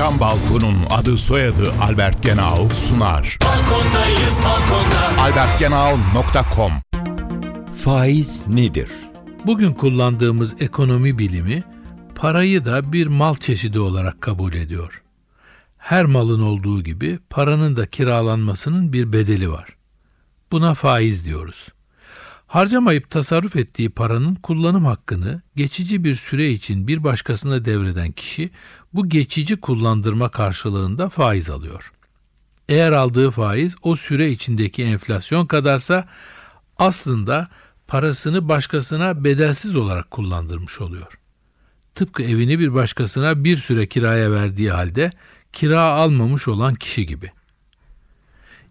Cam Balkon'un adı soyadı Albert Genau sunar. Balkondayız balkonda. albertgenau.com Faiz nedir? Bugün kullandığımız ekonomi bilimi parayı da bir mal çeşidi olarak kabul ediyor. Her malın olduğu gibi paranın da kiralanmasının bir bedeli var. Buna faiz diyoruz. Harcamayıp tasarruf ettiği paranın kullanım hakkını geçici bir süre için bir başkasına devreden kişi bu geçici kullandırma karşılığında faiz alıyor. Eğer aldığı faiz o süre içindeki enflasyon kadarsa aslında parasını başkasına bedelsiz olarak kullandırmış oluyor. Tıpkı evini bir başkasına bir süre kiraya verdiği halde kira almamış olan kişi gibi.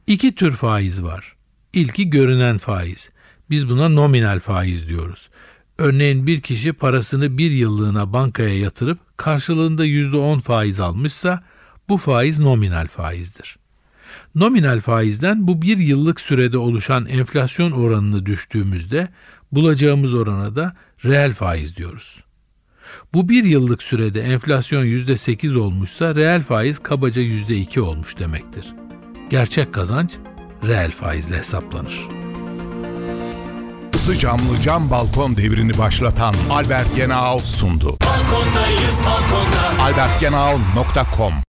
İki tür faiz var. İlki görünen faiz. Biz buna nominal faiz diyoruz. Örneğin bir kişi parasını bir yıllığına bankaya yatırıp karşılığında %10 faiz almışsa bu faiz nominal faizdir. Nominal faizden bu bir yıllık sürede oluşan enflasyon oranını düştüğümüzde bulacağımız orana da reel faiz diyoruz. Bu bir yıllık sürede enflasyon %8 olmuşsa reel faiz kabaca %2 olmuş demektir. Gerçek kazanç reel faizle hesaplanır. Isı camlı cam balkon devrini başlatan Albert Genau sundu. Balkondayız balkonda. albertgenau.com